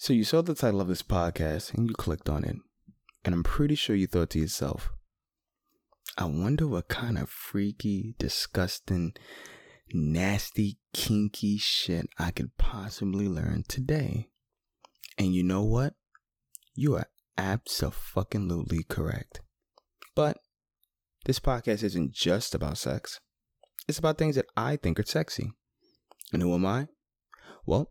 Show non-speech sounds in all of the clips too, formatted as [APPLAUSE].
So you saw the title of this podcast and you clicked on it. And I'm pretty sure you thought to yourself, I wonder what kind of freaky, disgusting, nasty, kinky shit I could possibly learn today. And you know what? You are absolutely correct. But this podcast isn't just about sex. It's about things that I think are sexy. And who am I? Well,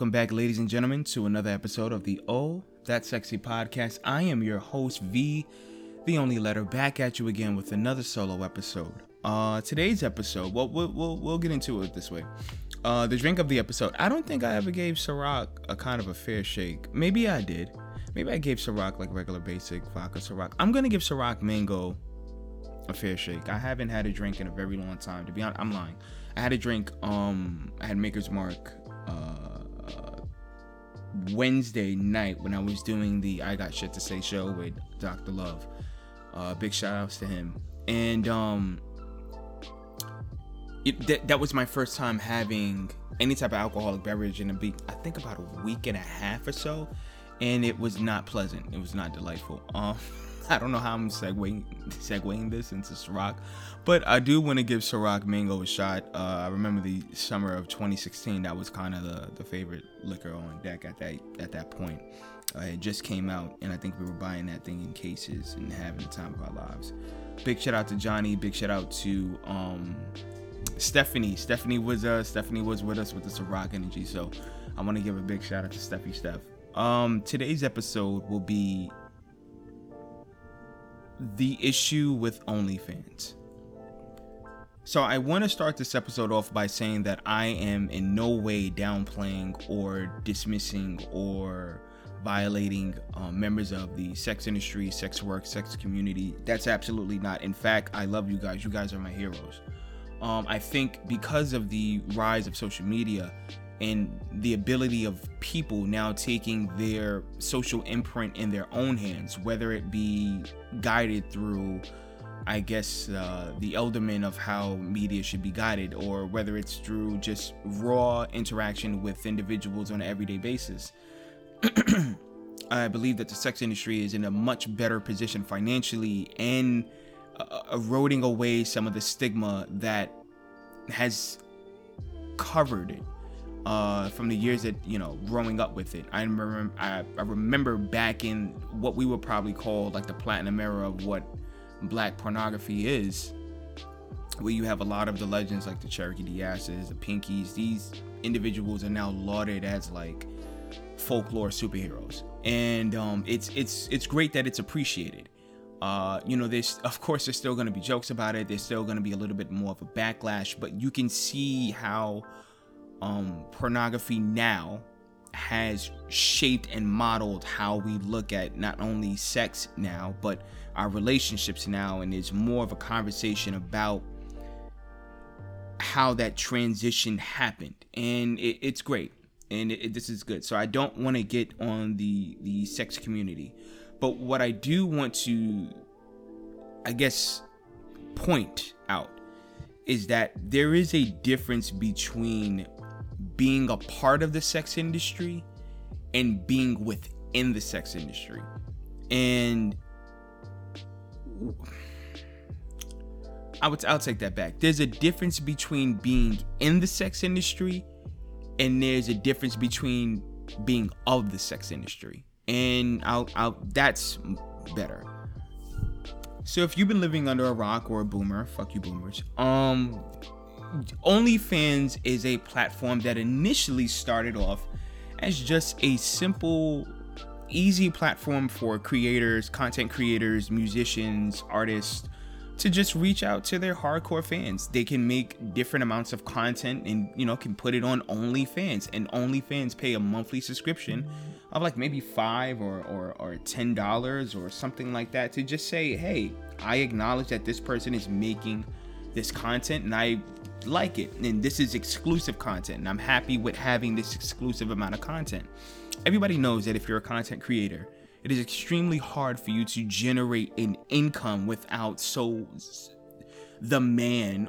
Welcome back, ladies and gentlemen, to another episode of the Oh That Sexy podcast. I am your host, V, the only letter, back at you again with another solo episode. Uh, today's episode, well, we'll, we'll, we'll get into it this way. Uh, the drink of the episode. I don't think I ever gave Ciroc a kind of a fair shake. Maybe I did. Maybe I gave Ciroc like regular basic vodka Ciroc. I'm gonna give Ciroc mango a fair shake. I haven't had a drink in a very long time. To be honest, I'm lying. I had a drink. Um, I had Maker's Mark uh, Wednesday night when I was doing the I Got Shit to Say show with Dr. Love. Uh, big shout outs to him. And um, it, that, that was my first time having any type of alcoholic beverage in a week. I think about a week and a half or so, and it was not pleasant. It was not delightful. Um, [LAUGHS] [LAUGHS] I don't know how I'm segueing, segueing this into Ciroc, but I do want to give Ciroc Mango a shot. Uh, I remember the summer of 2016. That was kind of the, the favorite liquor on deck at that at that point. Uh, it just came out, and I think we were buying that thing in cases and having the time of our lives. Big shout out to Johnny. Big shout out to um, Stephanie. Stephanie was uh Stephanie was with us with the Ciroc energy. So I want to give a big shout out to Steffi Steph. Um today's episode will be the issue with OnlyFans. So I want to start this episode off by saying that I am in no way downplaying or dismissing or violating um, members of the sex industry, sex work, sex community. That's absolutely not. In fact, I love you guys. You guys are my heroes. Um, I think because of the rise of social media and the ability of people now taking their social imprint in their own hands, whether it be guided through, I guess, uh, the element of how media should be guided, or whether it's through just raw interaction with individuals on an everyday basis. [CLEARS THROAT] I believe that the sex industry is in a much better position financially and uh, eroding away some of the stigma that has covered it uh, from the years that you know growing up with it. I remember I, I remember back in what we would probably call like the platinum era of what black pornography is, where you have a lot of the legends like the Cherokee Diasses, the Pinkies. These individuals are now lauded as like folklore superheroes, and um, it's it's it's great that it's appreciated. Uh, you know, there's of course there's still going to be jokes about it. There's still going to be a little bit more of a backlash, but you can see how um, pornography now has shaped and modeled how we look at not only sex now, but our relationships now, and it's more of a conversation about how that transition happened, and it, it's great, and it, this is good. So I don't want to get on the the sex community, but what I do want to, I guess, point out is that there is a difference between being a part of the sex industry and being within the sex industry. And I would I'll take that back. There's a difference between being in the sex industry and there's a difference between being of the sex industry. And I'll I'll that's better. So if you've been living under a rock or a boomer, fuck you boomers. Um OnlyFans is a platform that initially started off as just a simple easy platform for creators, content creators, musicians, artists to just reach out to their hardcore fans. They can make different amounts of content and you know can put it on OnlyFans. And OnlyFans pay a monthly subscription of like maybe five or or, or ten dollars or something like that to just say, hey, I acknowledge that this person is making this content and I like it. And this is exclusive content. And I'm happy with having this exclusive amount of content. Everybody knows that if you're a content creator, it is extremely hard for you to generate an income without so the man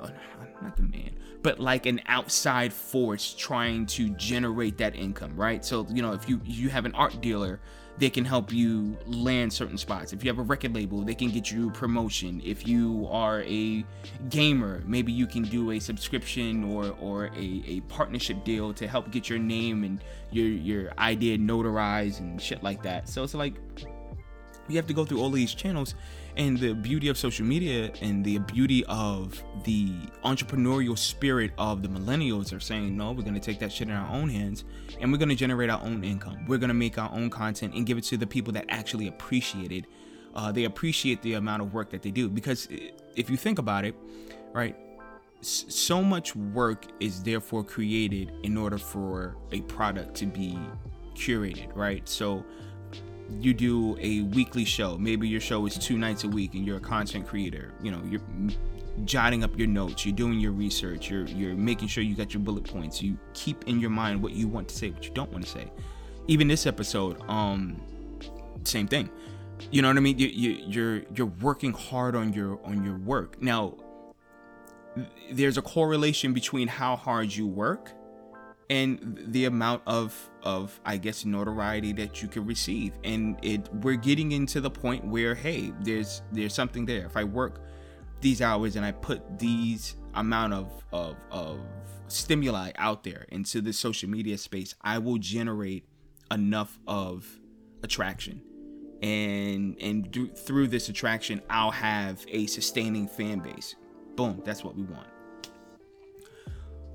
not the man but like an outside force trying to generate that income right so you know if you you have an art dealer they can help you land certain spots. If you have a record label, they can get you promotion. If you are a gamer, maybe you can do a subscription or or a, a partnership deal to help get your name and your your idea notarized and shit like that. So it's like you have to go through all these channels and the beauty of social media and the beauty of the entrepreneurial spirit of the millennials are saying no we're going to take that shit in our own hands and we're going to generate our own income. We're going to make our own content and give it to the people that actually appreciate it. Uh, they appreciate the amount of work that they do because if you think about it right so much work is therefore created in order for a product to be curated right? So you do a weekly show. Maybe your show is two nights a week and you're a content creator. You know, you're jotting up your notes, you're doing your research, you're you're making sure you got your bullet points. You keep in your mind what you want to say, what you don't want to say. Even this episode, um same thing. You know what I mean? You, you you're you're working hard on your on your work. Now there's a correlation between how hard you work and the amount of of I guess notoriety that you can receive. And it we're getting into the point where hey, there's there's something there. If I work these hours and I put these amount of of of stimuli out there into the social media space, I will generate enough of attraction. And and th- through this attraction, I'll have a sustaining fan base. Boom, that's what we want.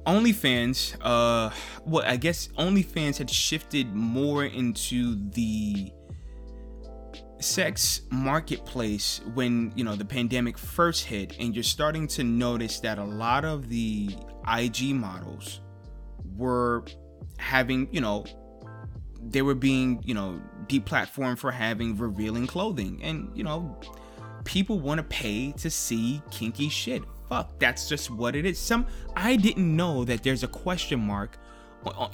OnlyFans, uh, well, I guess OnlyFans had shifted more into the sex marketplace when you know the pandemic first hit, and you're starting to notice that a lot of the IG models were having, you know, they were being, you know, deplatformed for having revealing clothing, and you know, people want to pay to see kinky shit fuck, that's just what it is. Some I didn't know that there's a question mark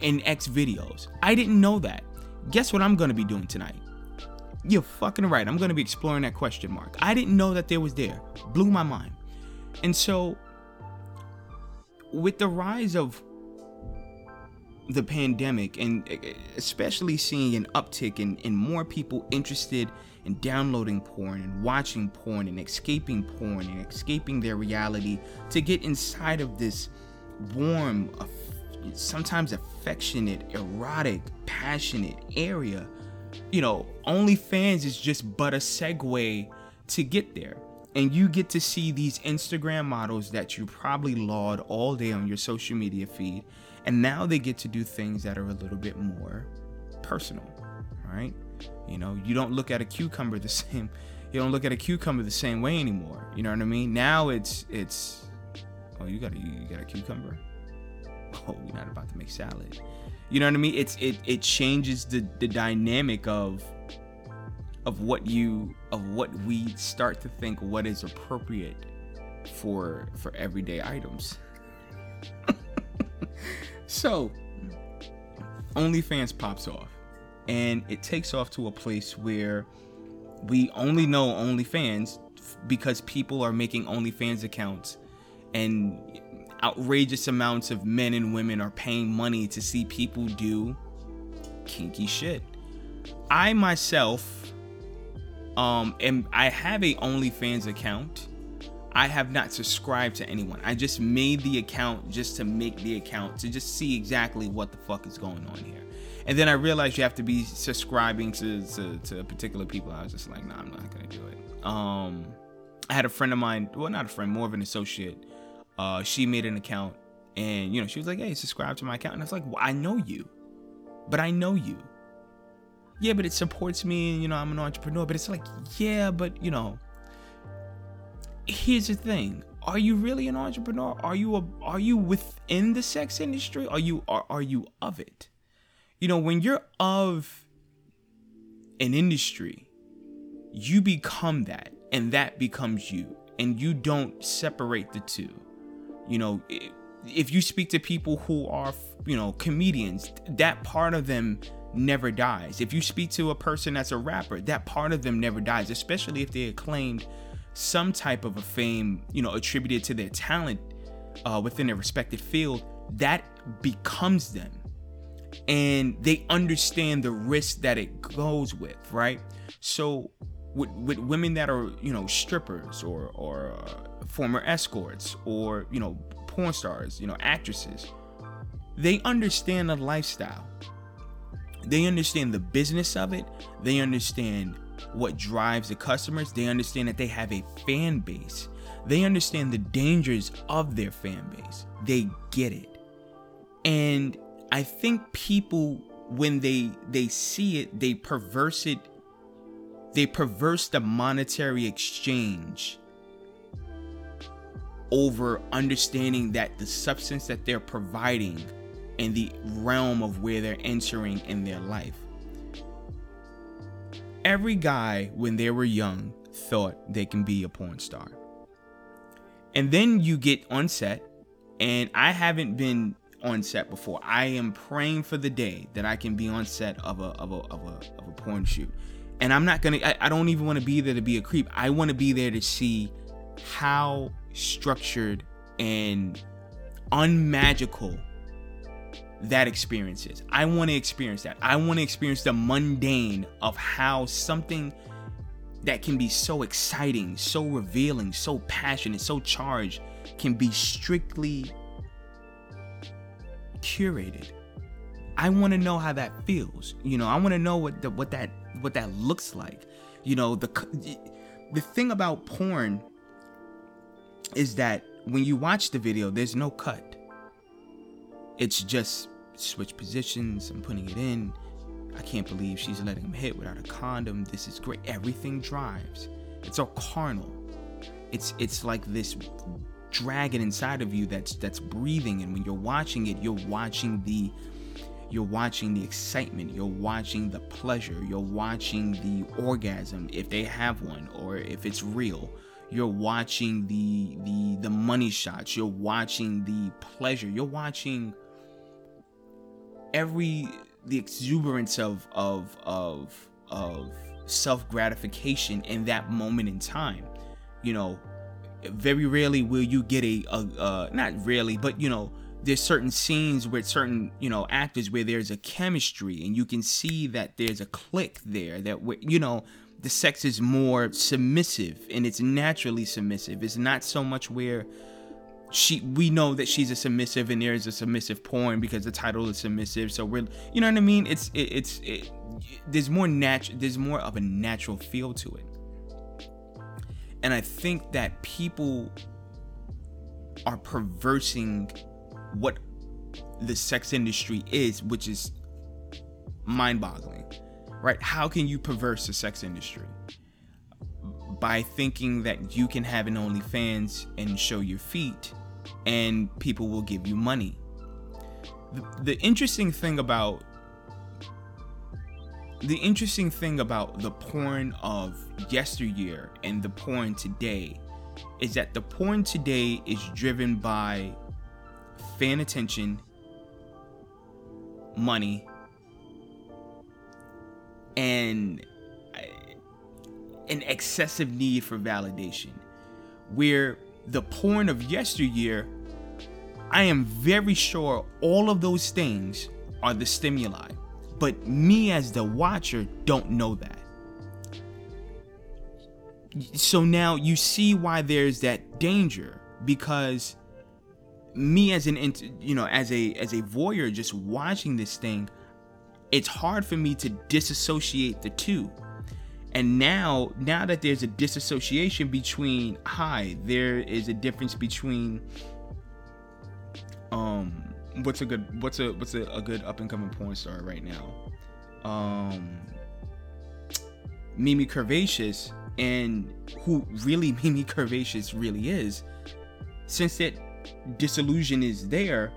in X videos. I didn't know that. Guess what I'm gonna be doing tonight? You're fucking right. I'm gonna be exploring that question mark. I didn't know that there was there. Blew my mind. And so, with the rise of the pandemic, and especially seeing an uptick in, in more people interested and downloading porn and watching porn and escaping porn and escaping their reality to get inside of this warm, sometimes affectionate, erotic, passionate area. You know, OnlyFans is just but a segue to get there. And you get to see these Instagram models that you probably laud all day on your social media feed. And now they get to do things that are a little bit more personal, right? You know, you don't look at a cucumber the [LAUGHS] same. You don't look at a cucumber the same way anymore. You know what I mean? Now it's it's. Oh, you got a you got a cucumber. [LAUGHS] Oh, we're not about to make salad. You know what I mean? It's it it changes the the dynamic of of what you of what we start to think what is appropriate for for everyday items. [LAUGHS] so, OnlyFans pops off and it takes off to a place where we only know OnlyFans because people are making OnlyFans accounts and outrageous amounts of men and women are paying money to see people do kinky shit. I myself um am I have a OnlyFans account. I have not subscribed to anyone. I just made the account just to make the account to just see exactly what the fuck is going on here. And then I realized you have to be subscribing to, to, to particular people. I was just like, nah, I'm not gonna do it. Um, I had a friend of mine, well, not a friend, more of an associate. Uh, she made an account, and you know, she was like, "Hey, subscribe to my account." And I was like, well, "I know you, but I know you." Yeah, but it supports me. and You know, I'm an entrepreneur. But it's like, yeah, but you know, here's the thing are you really an entrepreneur are you a are you within the sex industry are you are, are you of it you know when you're of an industry you become that and that becomes you and you don't separate the two you know if you speak to people who are you know comedians that part of them never dies if you speak to a person that's a rapper that part of them never dies especially if they acclaimed some type of a fame, you know, attributed to their talent uh, within their respective field, that becomes them. And they understand the risk that it goes with, right? So, with, with women that are, you know, strippers or, or uh, former escorts or, you know, porn stars, you know, actresses, they understand the lifestyle. They understand the business of it. They understand what drives the customers. They understand that they have a fan base. They understand the dangers of their fan base. They get it. And I think people when they they see it, they perverse it they perverse the monetary exchange over understanding that the substance that they're providing in the realm of where they're entering in their life every guy when they were young thought they can be a porn star. And then you get on set, and I haven't been on set before. I am praying for the day that I can be on set of a of a of a, of a porn shoot. And I'm not gonna I, I don't even want to be there to be a creep. I want to be there to see how structured and unmagical that experience is. I want to experience that. I want to experience the mundane of how something that can be so exciting, so revealing, so passionate, so charged can be strictly curated. I want to know how that feels. You know, I want to know what the, what that what that looks like. You know, the the thing about porn is that when you watch the video, there's no cut. It's just switch positions and putting it in. I can't believe she's letting him hit without a condom. This is great. Everything drives. It's all carnal. It's it's like this dragon inside of you that's that's breathing. And when you're watching it, you're watching the you're watching the excitement, you're watching the pleasure, you're watching the orgasm if they have one or if it's real. You're watching the the the money shots, you're watching the pleasure, you're watching every the exuberance of of of of self gratification in that moment in time. You know, very rarely will you get a, a uh, not rarely, but you know, there's certain scenes with certain you know actors where there's a chemistry and you can see that there's a click there that you know the sex is more submissive and it's naturally submissive. It's not so much where she we know that she's a submissive and there's a submissive porn because the title is submissive. So we're you know what i mean? It's it, it's it, there's more natural there's more of a natural feel to it and i think that people are perversing what the sex industry is which is mind-boggling right how can you perverse the sex industry by thinking that you can have an OnlyFans and show your feet and people will give you money. The, the interesting thing about the interesting thing about the porn of yesteryear and the porn today is that the porn today is driven by fan attention, money, and an excessive need for validation. Where the porn of yesteryear, I am very sure all of those things are the stimuli. But me as the watcher don't know that. so now you see why there's that danger because me as an you know as a as a voyeur just watching this thing it's hard for me to disassociate the two and now now that there's a disassociation between hi there is a difference between um what's a good what's a what's a, a good up and coming porn star right now? Um mimi curvaceous and who really [LAUGHS] mimi curvaceous really is since that disillusion is there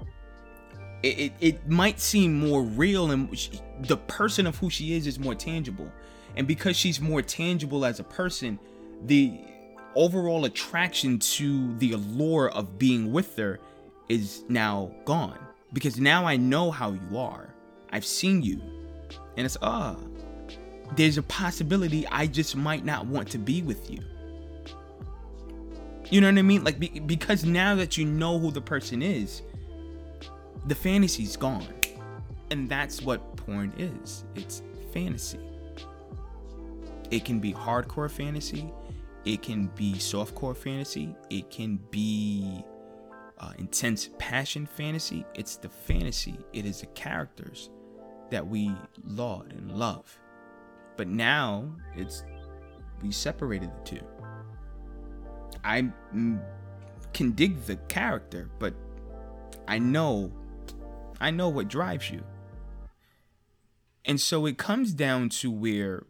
it, it, it might seem more real and she, the person of who she is is more tangible. And because she's more tangible as a person the overall attraction to the allure of being with her is now gone because now I know how you are. I've seen you. And it's ah, there's a possibility I just might not want to be with you. You know what I mean? Like be, because now that you know who the person is, the fantasy's gone. And that's what porn is. It's fantasy. It can be hardcore fantasy, it can be softcore fantasy, it can be uh, intense passion fantasy. It's the fantasy, it is the characters that we laud and love. But now it's we separated the two. I mm, can dig the character, but I know I know what drives you. And so it comes down to where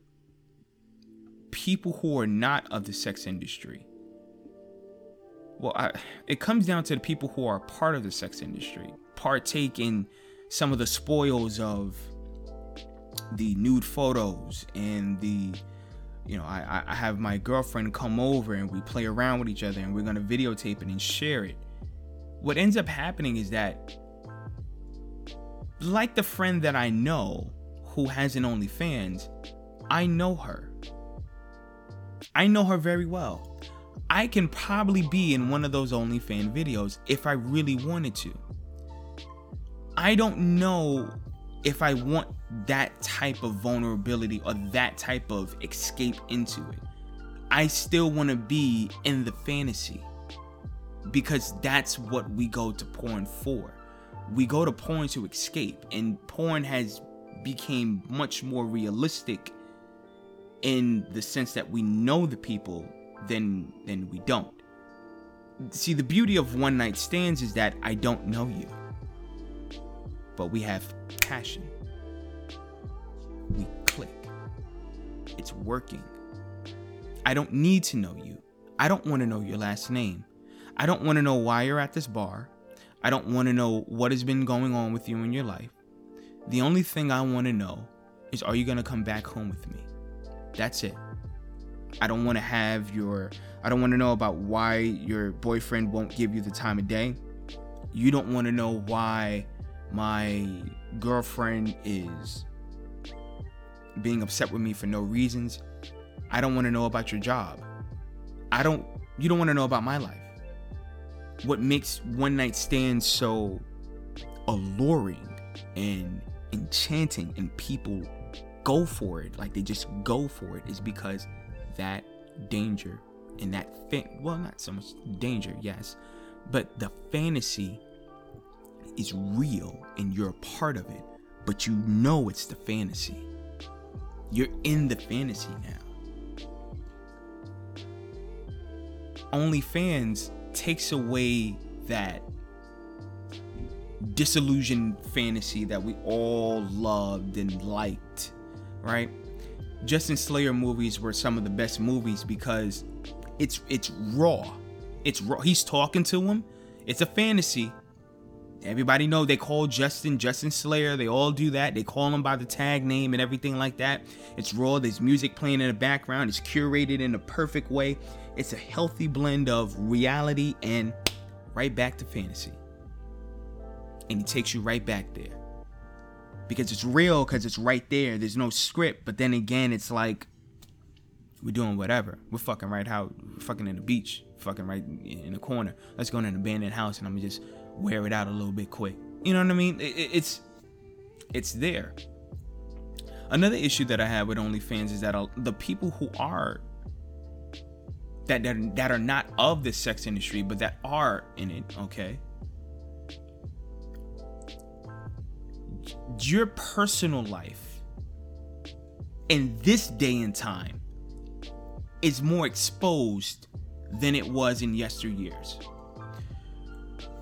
people who are not of the sex industry well, I, it comes down to the people who are part of the sex industry, partake in some of the spoils of the nude photos and the, you know, I, I have my girlfriend come over and we play around with each other and we're gonna videotape it and share it. What ends up happening is that, like the friend that I know who has an OnlyFans, I know her. I know her very well I can probably be in one of those OnlyFans videos if I really wanted to. I don't know if I want that type of vulnerability or that type of escape into it. I still want to be in the fantasy because that's what we go to porn for. We go to porn to escape, and porn has became much more realistic in the sense that we know the people then then we don't. See, the beauty of one night stands is that I don't know you. But we have passion. We click. It's working. I don't need to know you. I don't want to know your last name. I don't want to know why you're at this bar. I don't want to know what has been going on with you in your life. The only thing I want to know is are you going to come back home with me? That's it. I don't want to have your I don't want to know about why your boyfriend won't give you the time of day. You don't want to know why my girlfriend is being upset with me for no reasons. I don't want to know about your job. I don't you don't want to know about my life. What makes one night stands so alluring and enchanting and people go for it, like they just go for it is because that danger and that well not so much danger yes but the fantasy is real and you're a part of it but you know it's the fantasy you're in the fantasy now OnlyFans takes away that disillusioned fantasy that we all loved and liked, right? Justin Slayer movies were some of the best movies because it's it's raw. It's raw. He's talking to him. It's a fantasy. Everybody know they call Justin Justin Slayer. They all do that. They call him by the tag name and everything like that. It's raw. There's music playing in the background. It's curated in a perfect way. It's a healthy blend of reality and right back to fantasy. And he takes you right back there because it's real because it's right there. There's no script. But then again, it's like we're doing whatever. We're fucking right out, fucking in the beach, fucking right in the corner. Let's go in an abandoned house and I'm just wear it out a little bit quick. You know what I mean? It, it's it's there. Another issue that I have with OnlyFans is that the people who are that that, that are not of the sex industry but that are in it okay your personal life in this day and time is more exposed than it was in yesteryears.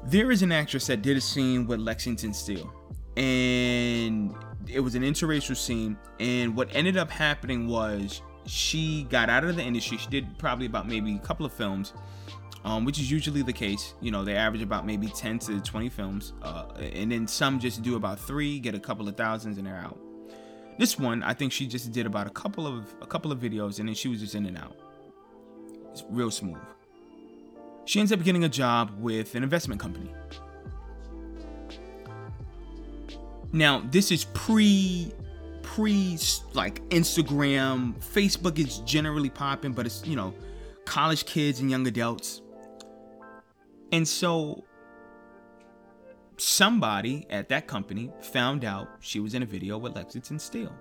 There is an actress that did a scene with Lexington Steele, and it was an interracial scene. And what ended up happening was she got out of the industry. She did probably about maybe a couple of films, um, which is usually the case. You know, they average about maybe 10 to 20 films, uh, and then some just do about three, get a couple of thousands, and they're out. This one, I think she just did about a couple of a couple of videos, and then she was just in and out. It's real smooth. She ends up getting a job with an investment company. Now, this is pre pre like Instagram, Facebook is generally popping, but it's, you know, college kids and young adults. And so somebody at that company found out she was in a video with Lexington Steele.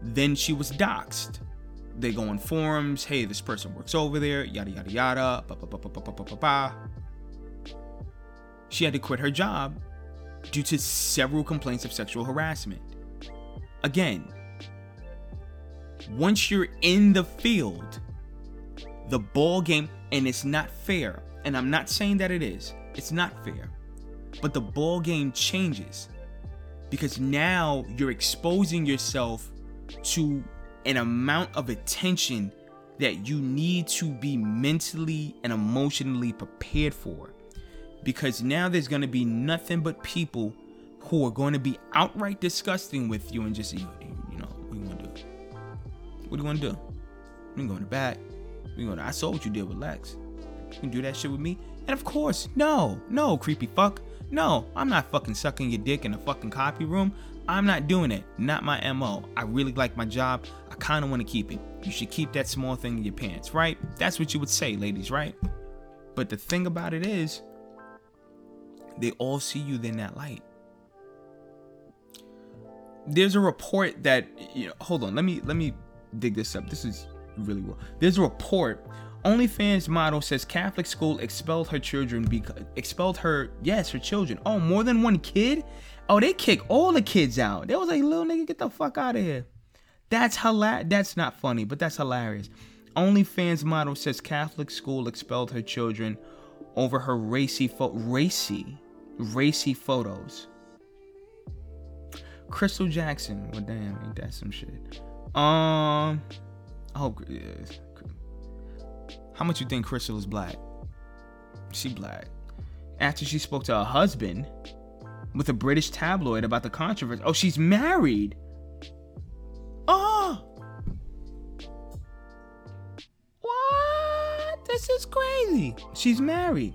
Then she was doxxed. They go on forums, hey, this person works over there, yada yada yada, ba, ba, ba, ba, ba, ba, ba, ba. She had to quit her job due to several complaints of sexual harassment. Again, once you're in the field, the ball game, and it's not fair, and I'm not saying that it is, it's not fair, but the ball game changes because now you're exposing yourself to an amount of attention that you need to be mentally and emotionally prepared for. Because now there's going to be nothing but people who are going to be outright disgusting with you and just, you, you know, what do you want to do? What do you want to do? We can go in the back. I saw what you did with Lex. You can do that shit with me? And of course, no, no, creepy fuck. No, I'm not fucking sucking your dick in a fucking copy room. I'm not doing it. Not my MO. I really like my job. I kind of want to keep it. You should keep that small thing in your pants, right? That's what you would say, ladies, right? But the thing about it is, they all see you in that light. There's a report that you know, hold on, let me let me dig this up. This is really well. There's a report. OnlyFans model says Catholic school expelled her children because expelled her, yes, her children. Oh, more than one kid? Oh, they kick all the kids out. They was like, little nigga, get the fuck out of here. That's hilarious. That's not funny, but that's hilarious. OnlyFans model says Catholic school expelled her children over her racy fo- racy racy photos. Crystal Jackson. Well, damn, ain't that some shit? Um. Oh, yes. How much you think Crystal is black? She black. After she spoke to her husband with a British tabloid about the controversy. Oh, she's married. Oh. What? This is crazy. She's married.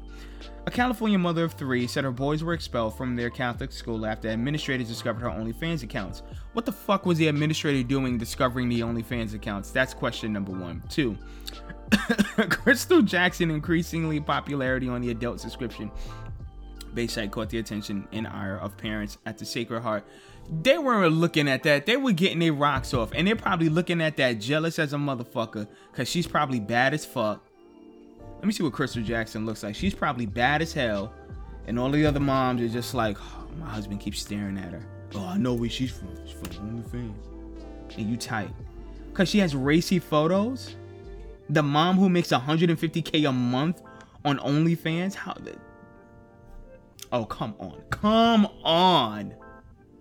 A California mother of three said her boys were expelled from their Catholic school after administrators discovered her OnlyFans accounts. What the fuck was the administrator doing discovering the OnlyFans accounts? That's question number one. Two, [COUGHS] Crystal Jackson increasingly popularity on the adult subscription base site caught the attention and ire of parents at the Sacred Heart. They weren't looking at that. They were getting their rocks off, and they're probably looking at that jealous as a motherfucker, cause she's probably bad as fuck. Let me see what Crystal Jackson looks like. She's probably bad as hell, and all the other moms are just like, oh, my husband keeps staring at her. Oh, I know where she's from. She's from OnlyFans. And you tight, cause she has racy photos. The mom who makes 150k a month on OnlyFans. How? The, oh, come on, come on.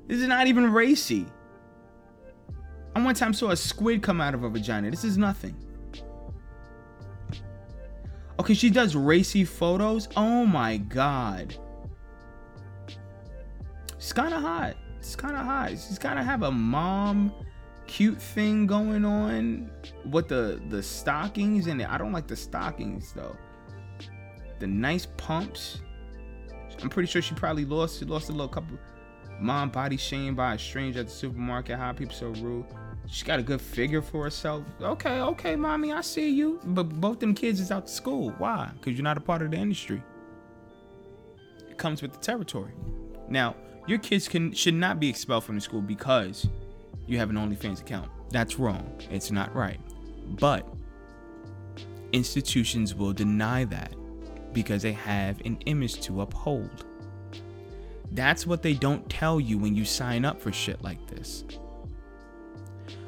This is not even racy. I one time saw a squid come out of a vagina. This is nothing. Okay, she does racy photos. Oh my god. She's kind of hot. She's kind of hot. She's kind of have a mom cute thing going on with the the stockings and I don't like the stockings though. The nice pumps. I'm pretty sure she probably lost she lost a little couple mom body shamed by a stranger at the supermarket. How people so rude. She got a good figure for herself. Okay, okay, mommy, I see you. But both them kids is out to school. Why? Because you're not a part of the industry. It comes with the territory. Now, your kids can should not be expelled from the school because you have an OnlyFans account. That's wrong. It's not right. But institutions will deny that because they have an image to uphold. That's what they don't tell you when you sign up for shit like this.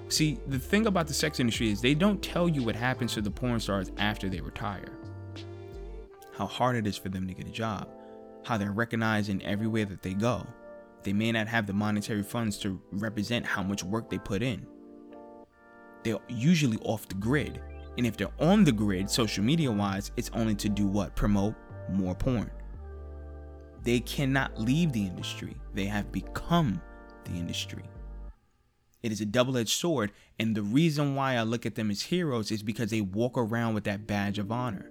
See, the thing about the sex industry is they don't tell you what happens to the porn stars after they retire. How hard it is for them to get a job, how they're recognized in every way that they go. They may not have the monetary funds to represent how much work they put in. They're usually off the grid. And if they're on the grid, social media wise, it's only to do what? Promote more porn. They cannot leave the industry, they have become the industry. It is a double edged sword. And the reason why I look at them as heroes is because they walk around with that badge of honor.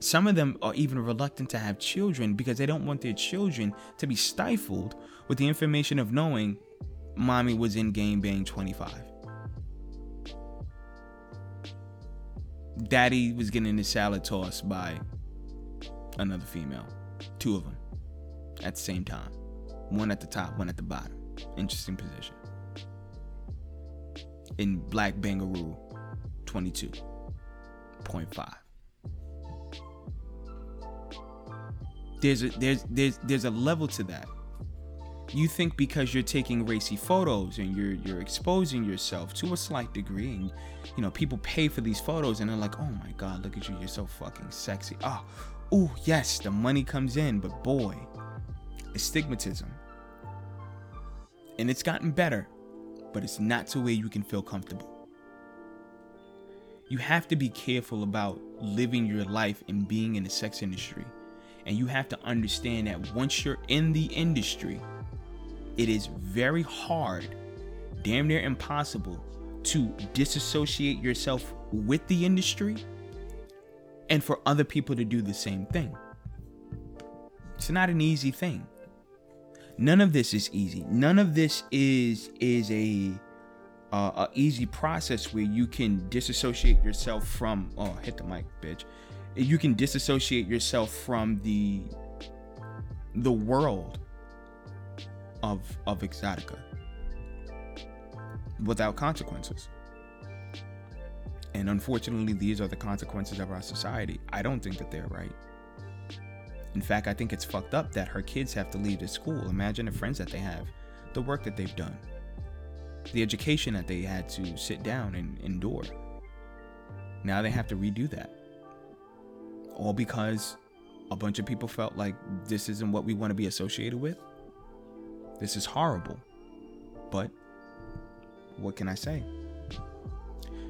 Some of them are even reluctant to have children because they don't want their children to be stifled with the information of knowing mommy was in Gang Bang 25. Daddy was getting his salad tossed by another female. Two of them at the same time. One at the top, one at the bottom. Interesting position. In Black Bangaroo 22.5. There's a there's there's there's a level to that. You think because you're taking racy photos and you're you're exposing yourself to a slight degree and you know people pay for these photos and they're like, "Oh my god, look at you. You're so fucking sexy." Oh, oh, yes, the money comes in, but boy, astigmatism. And it's gotten better, but it's not to where you can feel comfortable. You have to be careful about living your life and being in the sex industry. And you have to understand that once you're in the industry, it is very hard, damn near impossible, to disassociate yourself with the industry and for other people to do the same thing. It's not an easy thing. None of this is easy. None of this is is a uh, a easy process where you can disassociate yourself from. Oh, hit the mic, bitch. You can disassociate yourself from the the world of of exotica without consequences. And unfortunately, these are the consequences of our society. I don't think that they're right. In fact, I think it's fucked up that her kids have to leave the school. Imagine the friends that they have, the work that they've done, the education that they had to sit down and endure. Now they have to redo that. All because a bunch of people felt like this isn't what we want to be associated with. This is horrible. But what can I say?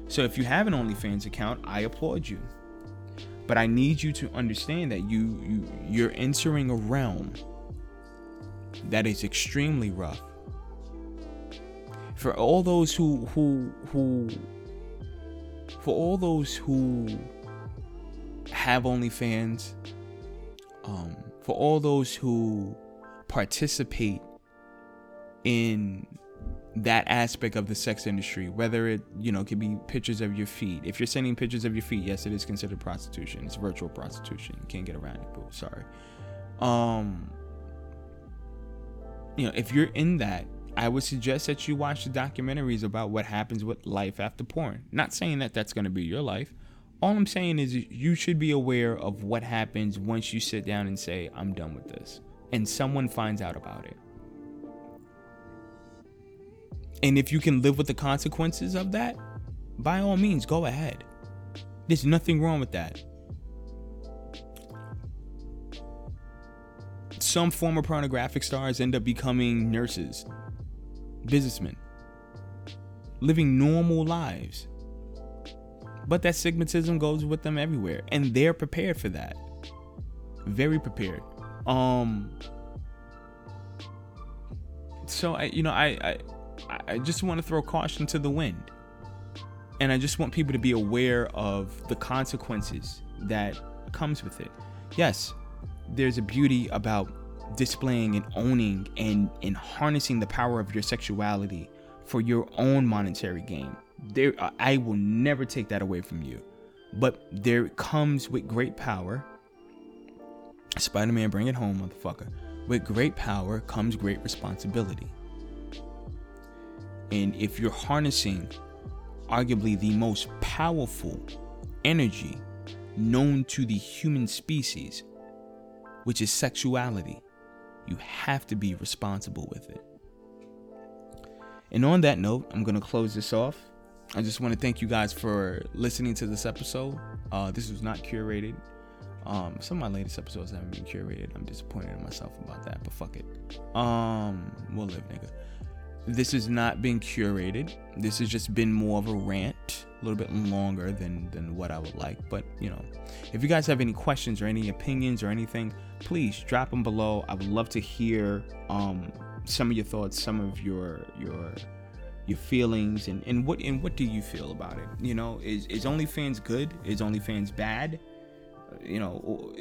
So if you have an OnlyFans account, I applaud you. But I need you to understand that you, you you're entering a realm that is extremely rough. For all those who who who for all those who have OnlyFans, um, for all those who participate in that aspect of the sex industry whether it you know could be pictures of your feet. If you're sending pictures of your feet yes it is considered prostitution. It's virtual prostitution. You can't get around it boo. Sorry. Um you know if you're in that i would suggest that you watch the documentaries about what happens with life after porn. Not saying that that's going to be your life. All i'm saying is you should be aware of what happens once you sit down and say i'm done with this and someone finds out about it and if you can live with the consequences of that, by all means, go ahead. There's nothing wrong with that. Some former pornographic stars end up becoming nurses, businessmen, living normal lives. But that stigmatism goes with them everywhere, and they're prepared for that. Very prepared. Um. So I, you know, I, I I just want to throw caution to the wind. And I just want people to be aware of the consequences that comes with it. Yes, there's a beauty about displaying and owning and, and harnessing the power of your sexuality for your own monetary gain. There I will never take that away from you. But there comes with great power. Spider-Man bring it home, motherfucker. With great power comes great responsibility. And if you're harnessing arguably the most powerful energy known to the human species, which is sexuality. You have to be responsible with it. And on that note, I'm going to close this off. I just want to thank you guys for listening to this episode. Uh, this was not curated. Um, some of my latest episodes haven't been curated. I'm disappointed in myself about that, but fuck it. Um, we'll live, nigga. This has not been curated. This has just been more of a rant, a little bit longer than than what I would like. But you know, if you guys have any questions or any opinions or anything, please drop them below. I would love to hear um some of your thoughts, some of your your your feelings, and and what and what do you feel about it? You know, is is OnlyFans good? Is OnlyFans bad? You know,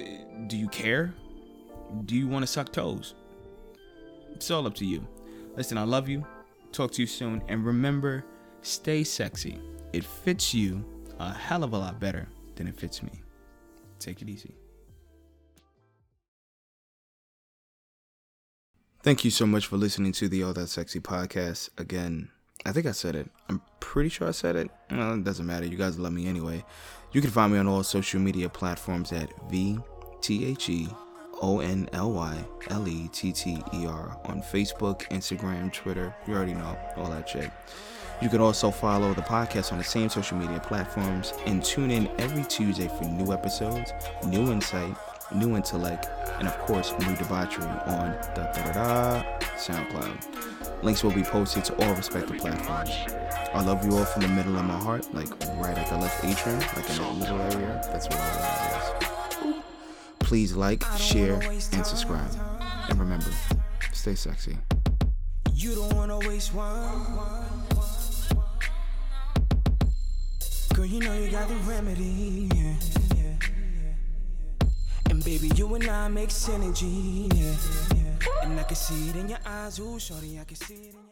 do you care? Do you want to suck toes? It's all up to you. Listen, I love you. Talk to you soon. And remember, stay sexy. It fits you a hell of a lot better than it fits me. Take it easy. Thank you so much for listening to the All That Sexy podcast. Again, I think I said it. I'm pretty sure I said it. It doesn't matter. You guys love me anyway. You can find me on all social media platforms at VTHE O N L Y L E T T E R on Facebook, Instagram, Twitter. You already know all that shit. You can also follow the podcast on the same social media platforms and tune in every Tuesday for new episodes, new insight, new intellect, and of course, new debauchery on da da da da SoundCloud. Links will be posted to all respective platforms. I love you all from the middle of my heart, like right at the left atrium, like in that middle area. That's where all that is. Please like, share, and subscribe. And remember, stay sexy. You don't wanna waste one. Girl, you know you got the remedy. Yeah, yeah, And baby, you and I make synergy. Yeah, And I can see it in your eyes, ooh, shorty, I can see it